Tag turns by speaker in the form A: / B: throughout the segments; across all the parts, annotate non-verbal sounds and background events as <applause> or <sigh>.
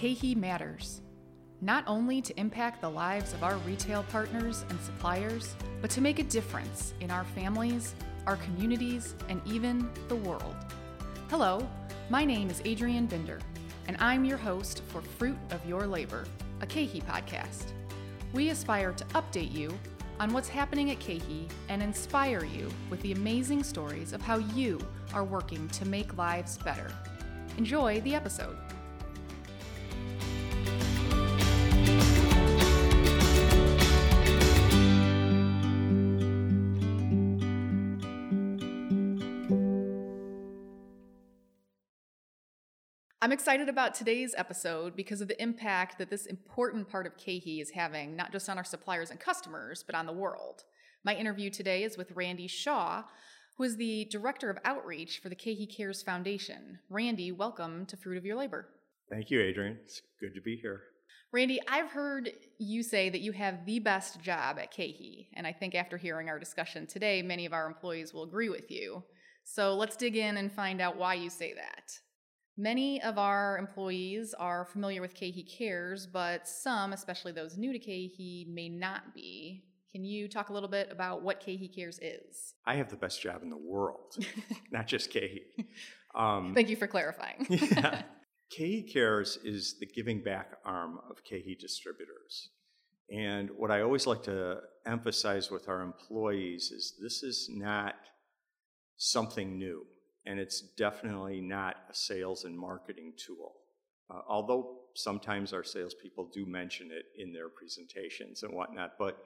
A: KeHE matters, not only to impact the lives of our retail partners and suppliers, but to make a difference in our families, our communities, and even the world. Hello, my name is Adrienne Binder, and I'm your host for Fruit of Your Labor, a KeHE podcast. We aspire to update you on what's happening at KeHE and inspire you with the amazing stories of how you are working to make lives better. Enjoy the episode. I'm excited about today's episode because of the impact that this important part of KeHE is having, not just on our suppliers and customers, but on the world. My interview today is with Randy Shaw, who is the Director of Outreach for the KeHE Cares Foundation. Randy, welcome to Fruit of Your Labor.
B: Thank you, Adrienne. It's good to be here.
A: Randy, I've heard you say that you have the best job at KeHE, and I think after hearing our discussion today, many of our employees will agree with you. So let's dig in and find out why you say that. Many of our employees are familiar with KeHE Cares, but some, especially those new to KeHE, may not be. Can you talk a little bit about what KeHE Cares is?
B: I have the best job in the world, <laughs> not just KeHE. <laughs> Um,
A: Thank you for clarifying. <laughs>
B: yeah. KeHE Cares is the giving back arm of KeHE Distributors. And what I always like to emphasize with our employees is this is not something new and it's definitely not a sales and marketing tool. Uh, although sometimes our salespeople do mention it in their presentations and whatnot, but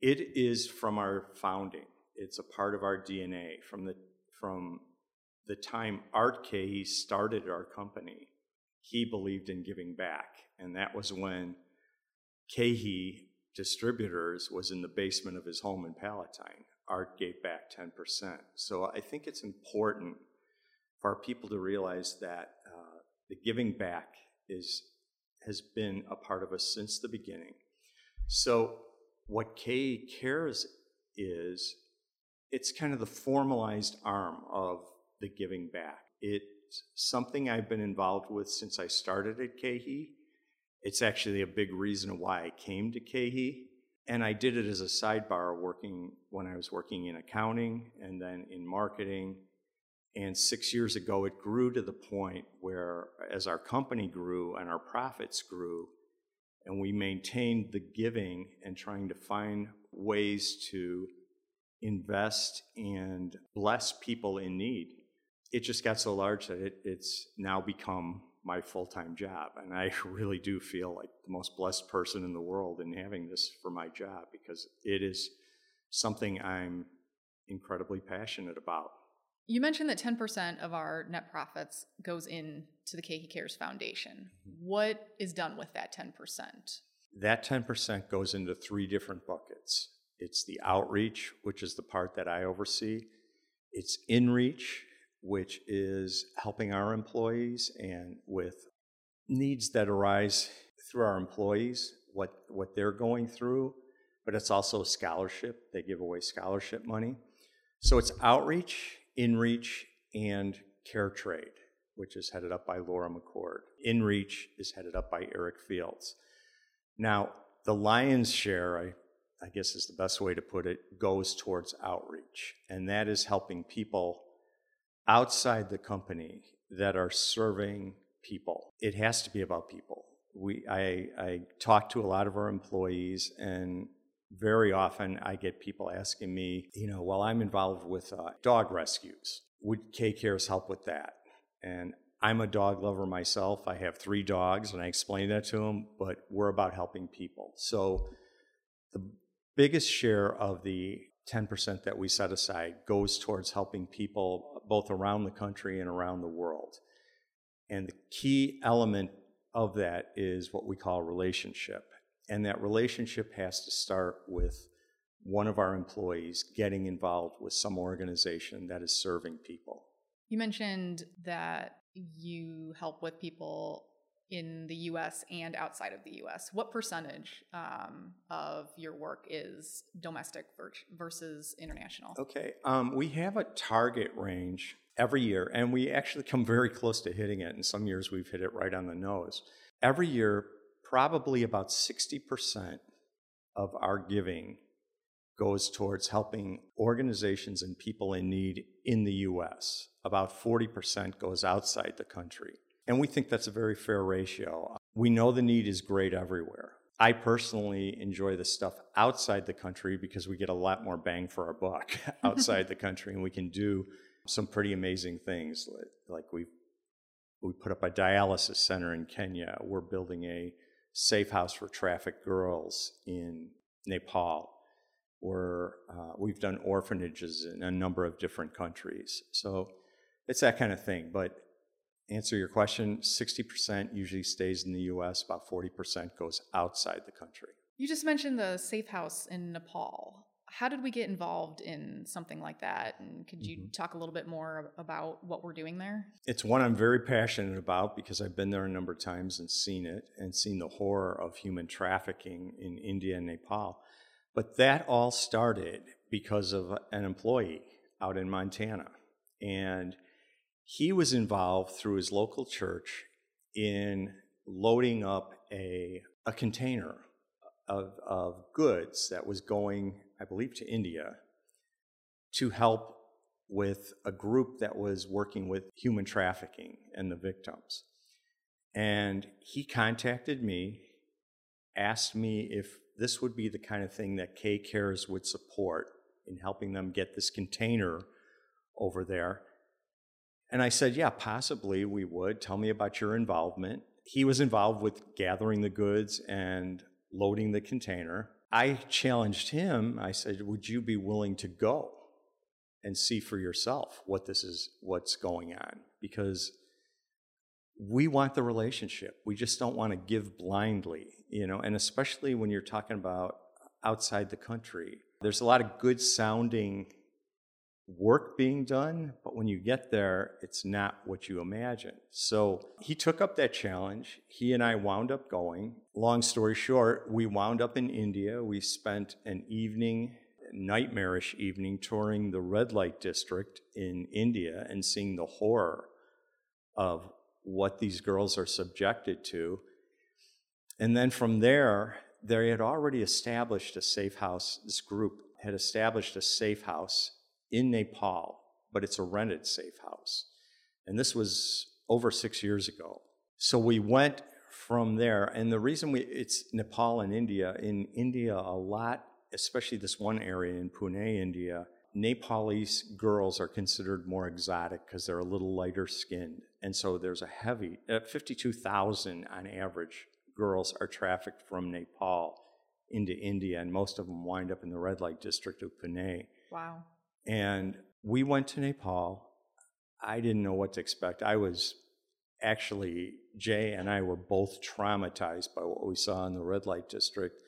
B: it is from our founding. It's a part of our DNA from the from the time Art Kehe started our company. He believed in giving back, and that was when KeHE Distributors was in the basement of his home in Palatine. Art gave back 10%. So I think it's important for people to realize that uh, the giving back is has been a part of us since the beginning. So what KeHE Cares is, it's kind of the formalized arm of the giving back. It's something I've been involved with since I started at KeHE. It's actually a big reason why I came to KeHE and I did it as a sidebar working when I was working in accounting and then in marketing. And six years ago, it grew to the point where, as our company grew and our profits grew, and we maintained the giving and trying to find ways to invest and bless people in need, it just got so large that it, it's now become my full time job. And I <laughs> really do feel like the most blessed person in the world in having this for my job because it is something I'm incredibly passionate about.
A: You mentioned that 10% of our net profits goes in to the KeHE Cares Foundation. Mm-hmm. What is done with that 10%?
B: That 10% goes into three different buckets. It's the outreach, which is the part that I oversee. It's inreach, which is helping our employees and with needs that arise through our employees, what, what they're going through, but it's also scholarship. They give away scholarship money. So it's outreach, inreach, and care trade, which is headed up by Laura McCord. Inreach is headed up by Eric Fields. Now, the lion's share, I, I guess is the best way to put it, goes towards outreach, and that is helping people outside the company that are serving people. It has to be about people. We, I, I talk to a lot of our employees, and very often I get people asking me, you know, well, I'm involved with uh, dog rescues. Would KeHE Cares help with that? And I'm a dog lover myself. I have three dogs, and I explain that to them, but we're about helping people. So the biggest share of the 10% that we set aside goes towards helping people both around the country and around the world. And the key element of that is what we call relationship. And that relationship has to start with one of our employees getting involved with some organization that is serving people.
A: You mentioned that you help with people in the US and outside of the US. What percentage um, of your work is domestic versus international?
B: Okay, um, we have a target range every year, and we actually come very close to hitting it. In some years, we've hit it right on the nose. Every year, probably about 60% of our giving goes towards helping organizations and people in need in the US. About 40% goes outside the country. And we think that's a very fair ratio. We know the need is great everywhere. I personally enjoy the stuff outside the country because we get a lot more bang for our buck <laughs> outside the country and we can do some pretty amazing things. Like we we put up a dialysis center in Kenya. We're building a safe house for trafficked girls in Nepal. We're, uh, we've done orphanages in a number of different countries. So it's that kind of thing. But answer your question 60% usually stays in the US, about 40% goes outside the country.
A: You just mentioned the safe house in Nepal how did we get involved in something like that? And could you mm-hmm. talk a little bit more about what we're doing there?
B: It's one I'm very passionate about because I've been there a number of times and seen it and seen the horror of human trafficking in India and Nepal. But that all started because of an employee out in Montana. And he was involved through his local church in loading up a, a container of, of goods that was going I believe, to India to help with a group that was working with human trafficking and the victims. And he contacted me, asked me if this would be the kind of thing that KeHE Cares would support in helping them get this container over there. And I said, Yeah, possibly we would. Tell me about your involvement. He was involved with gathering the goods and loading the container. I challenged him. I said, "Would you be willing to go and see for yourself what this is what's going on because we want the relationship. We just don't want to give blindly, you know, and especially when you're talking about outside the country. There's a lot of good sounding work being done, but when you get there, it's not what you imagine. So he took up that challenge. He and I wound up going. Long story short, we wound up in India. We spent an evening, nightmarish evening, touring the red light district in India and seeing the horror of what these girls are subjected to. And then from there, they had already established a safe house. This group had established a safe house in Nepal, but it's a rented safe house. And this was over six years ago. So we went from there, and the reason we it's Nepal and India. In India, a lot, especially this one area in Pune, India, Nepalese girls are considered more exotic because they're a little lighter skinned. And so there's a heavy, uh, 52,000 on average girls are trafficked from Nepal into India, and most of them wind up in the red light district of Pune.
A: Wow.
B: And we went to Nepal. I didn't know what to expect. I was actually, Jay and I were both traumatized by what we saw in the red light district.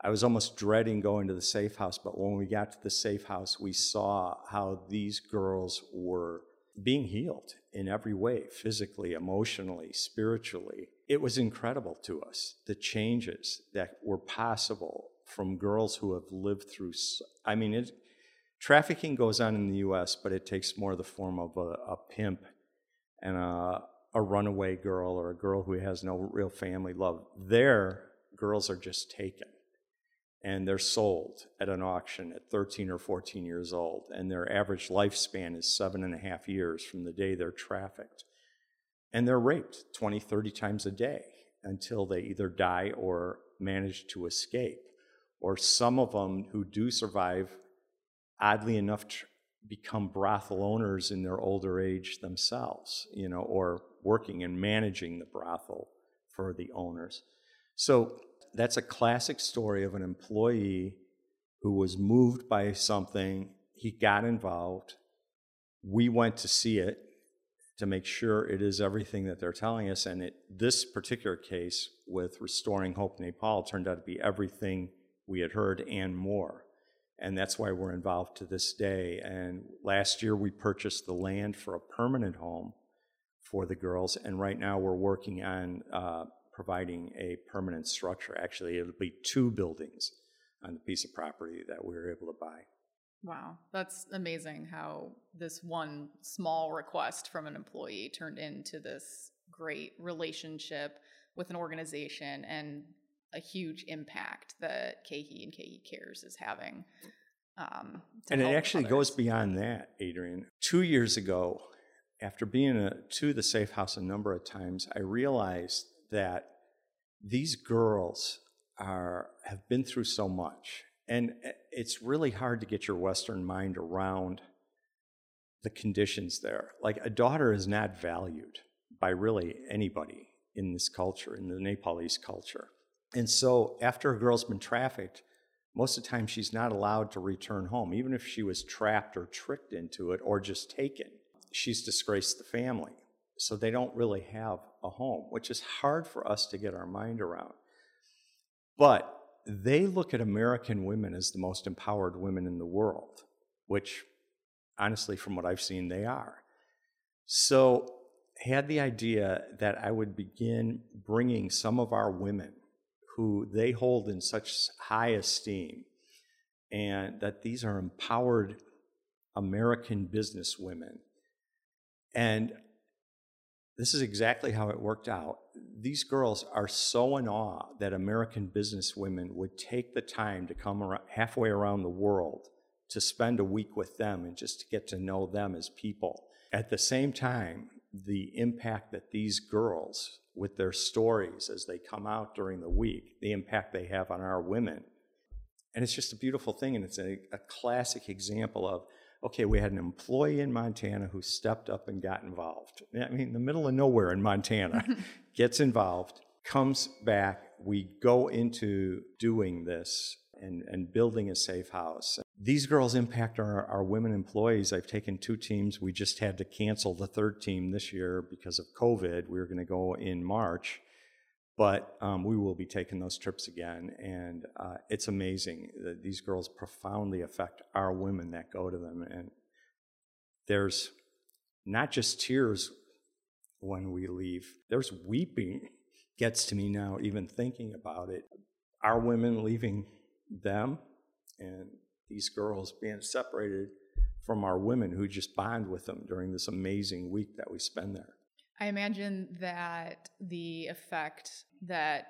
B: I was almost dreading going to the safe house, but when we got to the safe house, we saw how these girls were being healed in every way physically, emotionally, spiritually. It was incredible to us, the changes that were possible from girls who have lived through. I mean, it, Trafficking goes on in the US, but it takes more the form of a, a pimp and a, a runaway girl or a girl who has no real family love. There, girls are just taken and they're sold at an auction at 13 or 14 years old, and their average lifespan is seven and a half years from the day they're trafficked. And they're raped 20, 30 times a day until they either die or manage to escape. Or some of them who do survive oddly enough, become brothel owners in their older age themselves, you know, or working and managing the brothel for the owners. So that's a classic story of an employee who was moved by something, he got involved. We went to see it to make sure it is everything that they're telling us. And it, this particular case with Restoring Hope Nepal turned out to be everything we had heard and more and that's why we're involved to this day. And last year we purchased the land for a permanent home for the girls. And right now we're working on uh, providing a permanent structure. Actually, it'll be two buildings on the piece of property that we were able to buy.
A: Wow, that's amazing how this one small request from an employee turned into this great relationship with an organization and a huge impact that KeHE and KeHE Cares is having. Um,
B: and it actually others. goes beyond that, Adrienne. Two years ago, after being a, to the safe house a number of times, I realized that these girls are have been through so much and it's really hard to get your Western mind around the conditions there. Like a daughter is not valued by really anybody in this culture, in the Nepalese culture. And so after a girl's been trafficked, most of the time she's not allowed to return home, even if she was trapped or tricked into it or just taken. She's disgraced the family. So they don't really have a home, which is hard for us to get our mind around. But they look at American women as the most empowered women in the world, which honestly, from what I've seen, they are. So, I had the idea that I would begin bringing some of our women who they hold in such high esteem, and that these are empowered American businesswomen. And this is exactly how it worked out. These girls are so in awe that American businesswomen would take the time to come around, halfway around the world to spend a week with them and just to get to know them as people. At the same time, the impact that these girls, with their stories as they come out during the week, the impact they have on our women. And it's just a beautiful thing, and it's a, a classic example of okay, we had an employee in Montana who stepped up and got involved. I mean, in the middle of nowhere in Montana, <laughs> gets involved, comes back. We go into doing this and, and building a safe house. These girls impact our, our women employees. I've taken two teams. We just had to cancel the third team this year because of COVID. We were going to go in March. But um, we will be taking those trips again, and uh, it's amazing that these girls profoundly affect our women that go to them. And there's not just tears when we leave, there's weeping. Gets to me now, even thinking about it. Our women leaving them, and these girls being separated from our women who just bond with them during this amazing week that we spend there.
A: I imagine that the effect that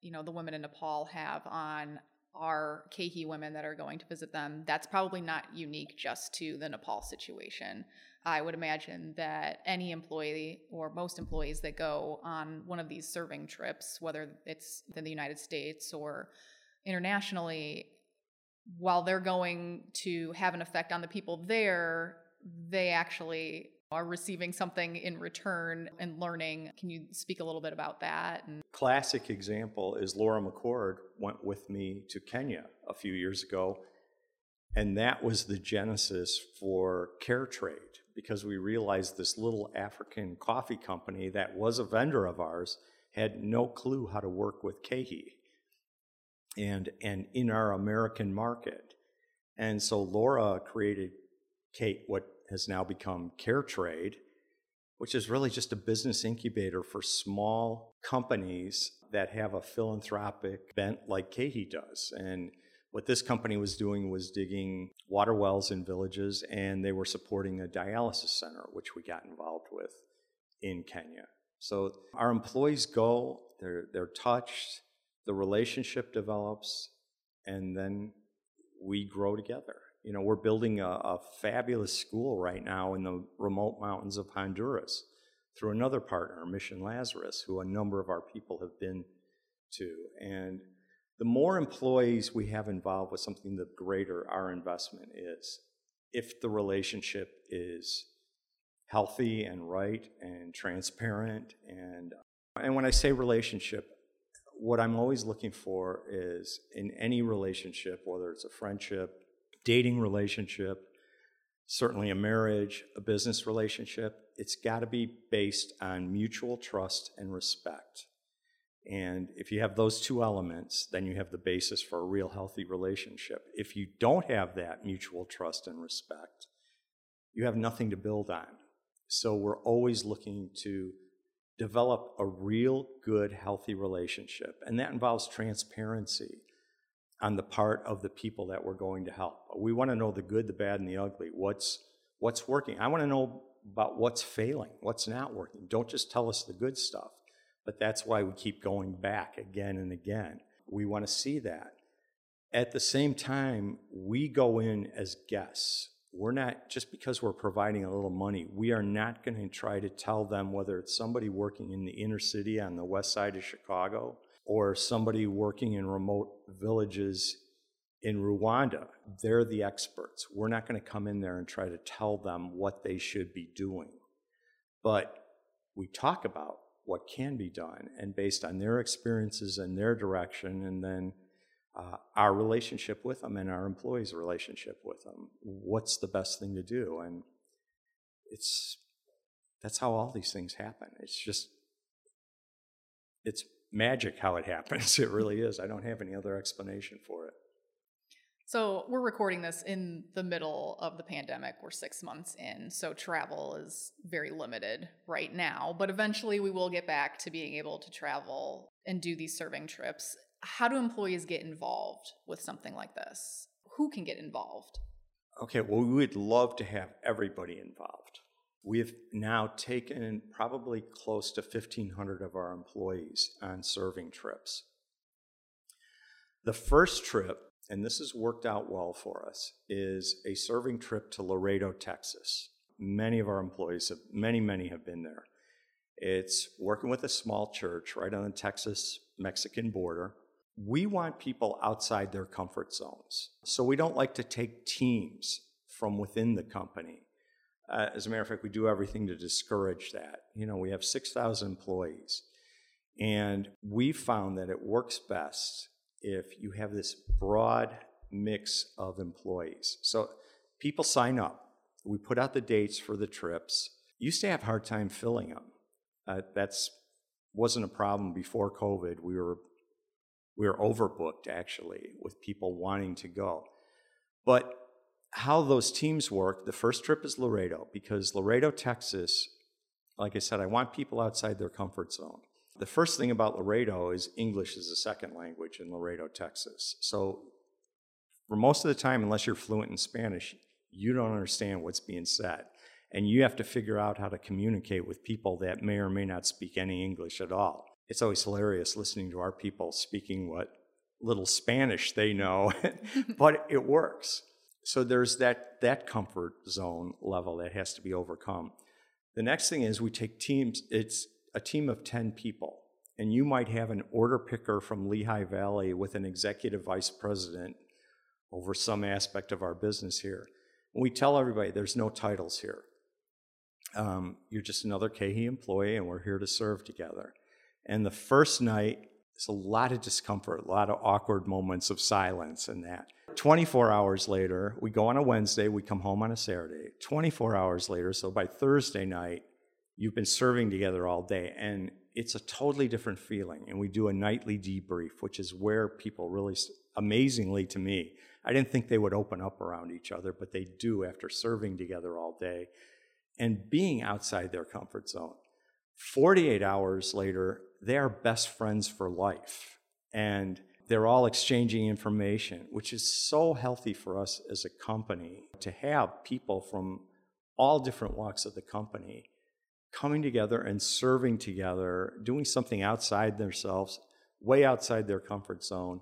A: you know the women in Nepal have on our KeHE women that are going to visit them, that's probably not unique just to the Nepal situation. I would imagine that any employee or most employees that go on one of these serving trips, whether it's in the United States or internationally, while they're going to have an effect on the people there, they actually are receiving something in return and learning. Can you speak a little bit about that? And-
B: Classic example is Laura McCord went with me to Kenya a few years ago, and that was the genesis for Care Trade because we realized this little African coffee company that was a vendor of ours had no clue how to work with KeHE and and in our American market. And so Laura created Kate what has now become Care Trade, which is really just a business incubator for small companies that have a philanthropic bent like KeHE does. And what this company was doing was digging water wells in villages, and they were supporting a dialysis center, which we got involved with in Kenya. So our employees go, they're, they're touched, the relationship develops, and then we grow together. You know, we're building a, a fabulous school right now in the remote mountains of Honduras through another partner, Mission Lazarus, who a number of our people have been to. And the more employees we have involved with something, the greater our investment is. If the relationship is healthy and right and transparent and and when I say relationship, what I'm always looking for is in any relationship, whether it's a friendship, dating relationship, certainly a marriage, a business relationship, it's got to be based on mutual trust and respect. And if you have those two elements, then you have the basis for a real healthy relationship. If you don't have that mutual trust and respect, you have nothing to build on. So we're always looking to develop a real good, healthy relationship. And that involves transparency on the part of the people that we're going to help. We want to know the good, the bad, and the ugly. What's, what's working? I want to know about what's failing, what's not working. Don't just tell us the good stuff. But that's why we keep going back again and again. We want to see that. At the same time, we go in as guests we're not just because we're providing a little money we are not going to try to tell them whether it's somebody working in the inner city on the west side of chicago or somebody working in remote villages in rwanda. They're the experts. We're not going to come in there and try to tell them what they should be doing. But we talk about what can be done and based on their experiences and their direction and then uh, our relationship with them and our employees' relationship with them. What's the best thing to do? And it's that's how all these things happen. It's just it's magic how it <laughs> happens. It really is. I don't have any other explanation for it.
A: So, we're recording this in the middle of the pandemic. We're six months in, so travel is very limited right now. But eventually, we will get back to being able to travel and do these serving trips how do employees get involved with something like this? Who can get involved?
B: Okay, well, we would love to have everybody involved. We have now taken probably close to 1,500 of our employees on serving trips. The first trip, and this has worked out well for us, is a serving trip to Laredo, Texas. Many of our employees have, many, many have been there. It's working with a small church right on the Texas Mexican border we want people outside their comfort zones. So we don't like to take teams from within the company. Uh, as a matter of fact, we do everything to discourage that. You know, we have 6,000 employees, and we found that it works best if you have this broad mix of employees. So people sign up. We put out the dates for the trips. Used to have hard time filling them. Uh, that's wasn't a problem before COVID. We were we were overbooked actually with people wanting to go. But how those teams work, the first trip is Laredo because Laredo, Texas, like I said, I want people outside their comfort zone. The first thing about Laredo is English is a second language in Laredo, Texas. So for most of the time, unless you're fluent in Spanish, you don't understand what's being said. And you have to figure out how to communicate with people that may or may not speak any English at all it's always hilarious listening to our people speaking what little Spanish they know, <laughs> but it works. So there's that, that comfort zone level that has to be overcome. The next thing is we take teams, it's a team of 10 people, and you might have an order picker from Lehigh Valley with an executive vice president over some aspect of our business here. And we tell everybody there's no titles here. Um, you're just another KeHE employee, and we're here to serve together. And the first night, there's a lot of discomfort, a lot of awkward moments of silence and that. 24 hours later, we go on a Wednesday, we come home on a Saturday. 24 hours later, so by Thursday night, you've been serving together all day. And it's a totally different feeling. And we do a nightly debrief, which is where people really, amazingly to me, I didn't think they would open up around each other, but they do after serving together all day and being outside their comfort zone. 48 hours later, they are best friends for life. And they're all exchanging information, which is so healthy for us as a company to have people from all different walks of the company coming together and serving together, doing something outside themselves, way outside their comfort zone,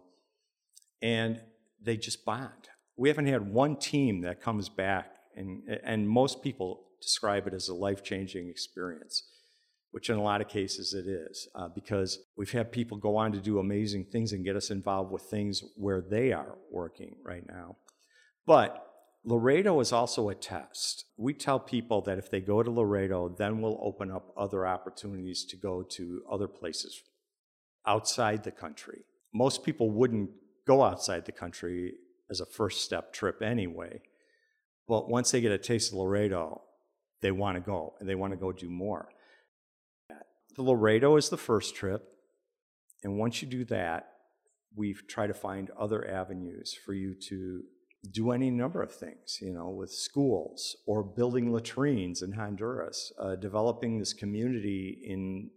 B: and they just bond. We haven't had one team that comes back, and, and most people describe it as a life changing experience which in a lot of cases it is, uh, because we've had people go on to do amazing things and get us involved with things where they are working right now. But Laredo is also a test. We tell people that if they go to Laredo, then we'll open up other opportunities to go to other places outside the country. Most people wouldn't go outside the country as a first step trip anyway. But once they get a taste of Laredo, they want to go and they want to go do more. The Laredo is the first trip. And once you do that, we try to find other avenues for you to do any number of things, you know, with schools or building latrines in Honduras, uh, developing this community in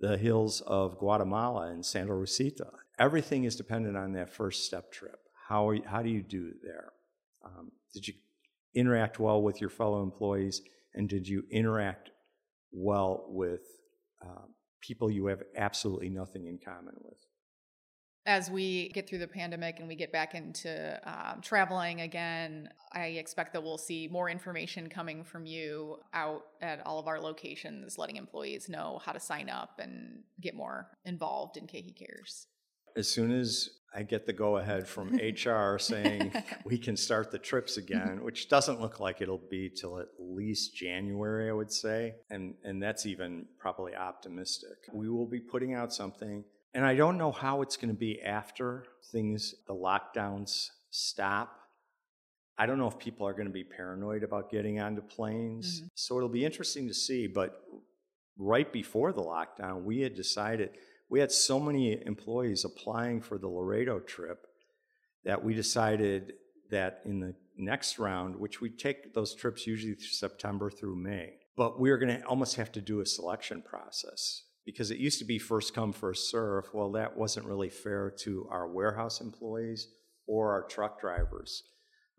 B: the hills of Guatemala and Santa Rosita. Everything is dependent on that first step trip. How, you, how do you do there? Um, did you interact well with your fellow employees? And did you interact well with uh, people you have absolutely nothing in common with?
A: as we get through the pandemic and we get back into um, traveling again, I expect that we'll see more information coming from you out at all of our locations, letting employees know how to sign up and get more involved in KeHE Cares.
B: As soon as I get the go ahead from HR saying <laughs> we can start the trips again, which doesn't look like it'll be till at least January, I would say. And, and that's even probably optimistic. We will be putting out something and I don't know how it's going to be after things, the lockdowns stop. I don't know if people are going to be paranoid about getting onto planes. Mm-hmm. So it'll be interesting to see. But right before the lockdown, we had decided we had so many employees applying for the Laredo trip that we decided that in the next round, which we take those trips usually September through May, but we are going to almost have to do a selection process because it used to be first come, first serve. Well, that wasn't really fair to our warehouse employees or our truck drivers.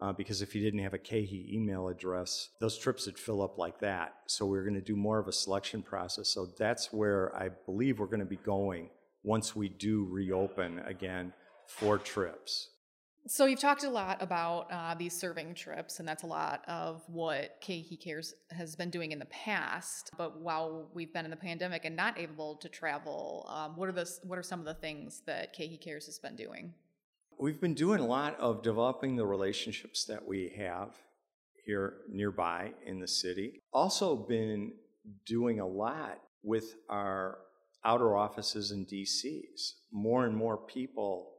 B: Uh, because if you didn't have a KeHE email address, those trips would fill up like that. So we're going to do more of a selection process. So that's where I believe we're going to be going once we do reopen again for trips.
A: So you've talked a lot about uh, these serving trips, and that's a lot of what KeHE Cares has been doing in the past. But while we've been in the pandemic and not able to travel, um, what are the what are some of the things that KeHE Cares has been doing?
B: We've been doing a lot of developing the relationships that we have here nearby in the city. Also, been doing a lot with our outer offices and DCs. More and more people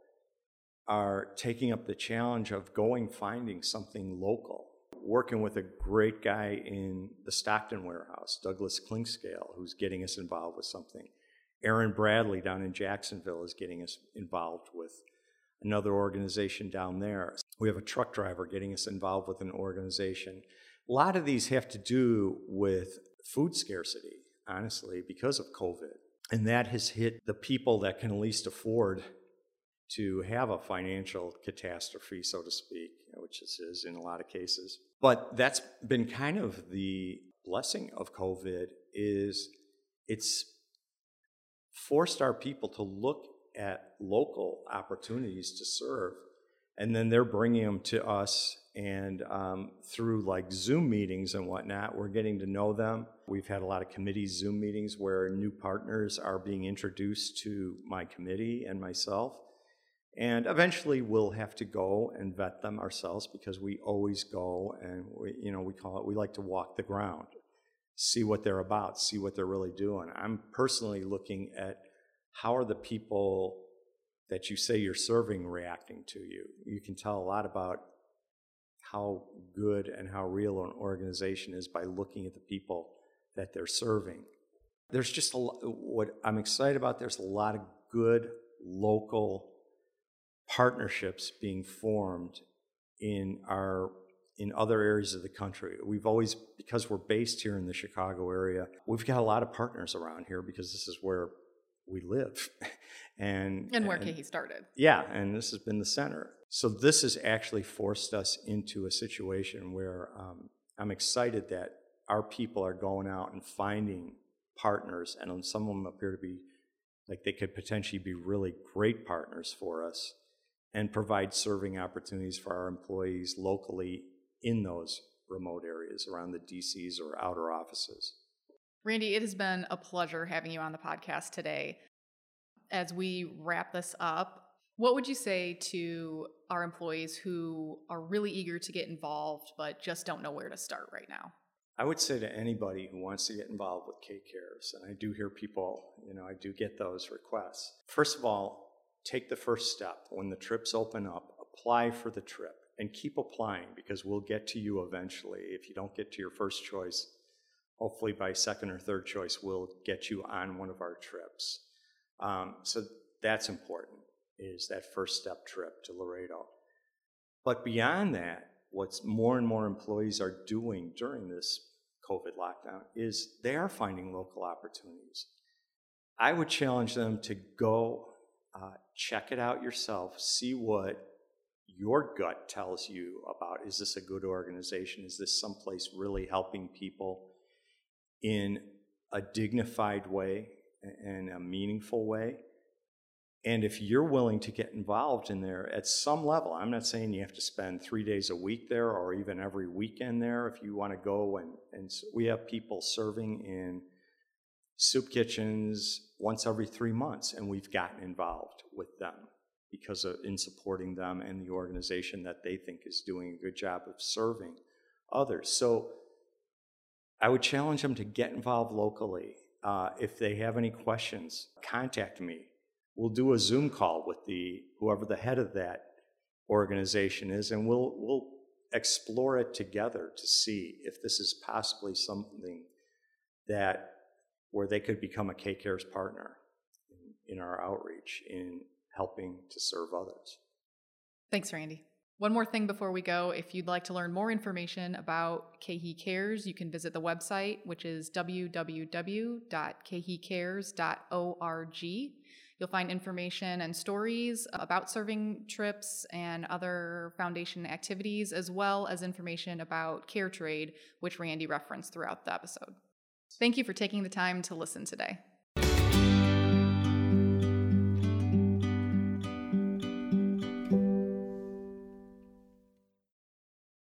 B: are taking up the challenge of going finding something local. Working with a great guy in the Stockton warehouse, Douglas Klinkscale, who's getting us involved with something. Aaron Bradley down in Jacksonville is getting us involved with another organization down there. We have a truck driver getting us involved with an organization. A lot of these have to do with food scarcity, honestly, because of COVID. And that has hit the people that can least afford to have a financial catastrophe, so to speak, which this is in a lot of cases. But that's been kind of the blessing of COVID is it's forced our people to look at local opportunities to serve. And then they're bringing them to us and um, through like zoom meetings and whatnot we're getting to know them. We've had a lot of committee zoom meetings where new partners are being introduced to my committee and myself. And eventually we'll have to go and vet them ourselves because we always go and we, you know, we call it, we like to walk the ground, see what they're about, see what they're really doing. I'm personally looking at how are the people that you say you're serving reacting to you. You can tell a lot about how good and how real an organization is by looking at the people that they're serving. There's just a lot, what I'm excited about, there's a lot of good local partnerships being formed in our in other areas of the country. We've always because we're based here in the Chicago area, we've got a lot of partners around here because this is where we live. <laughs> and
A: and where and, he started.
B: Yeah, and this has been the center. So this has actually forced us into a situation where um, I'm excited that our people are going out and finding partners, and some of them appear to be like they could potentially be really great partners for us and provide serving opportunities for our employees locally in those remote areas around the DCs or outer offices.
A: Randy, it has been a pleasure having you on the podcast today. As we wrap this up, what would you say to our employees who are really eager to get involved but just don't know where to start right now?
B: I would say to anybody who wants to get involved with KeHE Cares, and I do hear people, you know, I do get those requests. First of all, take the first step. When the trips open up, apply for the trip and keep applying because we'll get to you eventually. If you don't get to your first choice, hopefully by second or third choice, we'll get you on one of our trips. Um, so that's important, is that first step trip to Laredo. But beyond that, what's more and more employees are doing during this COVID lockdown is they are finding local opportunities. I would challenge them to go uh, check it out yourself, see what your gut tells you about is this a good organization? Is this someplace really helping people in a dignified way and a meaningful way? And if you're willing to get involved in there at some level, I'm not saying you have to spend three days a week there or even every weekend there. If you want to go and, and we have people serving in soup kitchens once every three months, and we've gotten involved with them because of, in supporting them and the organization that they think is doing a good job of serving others. So I would challenge them to get involved locally. Uh, if they have any questions, contact me we'll do a Zoom call with the whoever the head of that organization is, and we'll we'll explore it together to see if this is possibly something that where they could become a KeHE Cares partner in, in our outreach in helping to serve others.
A: Thanks, Randy. One more thing before we go. If you'd like to learn more information about KeHE Cares, you can visit the website, which is www.kehecares.org. You'll find information and stories about serving trips and other foundation activities, as well as information about Care Trade, which Randy referenced throughout the episode. Thank you for taking the time to listen today.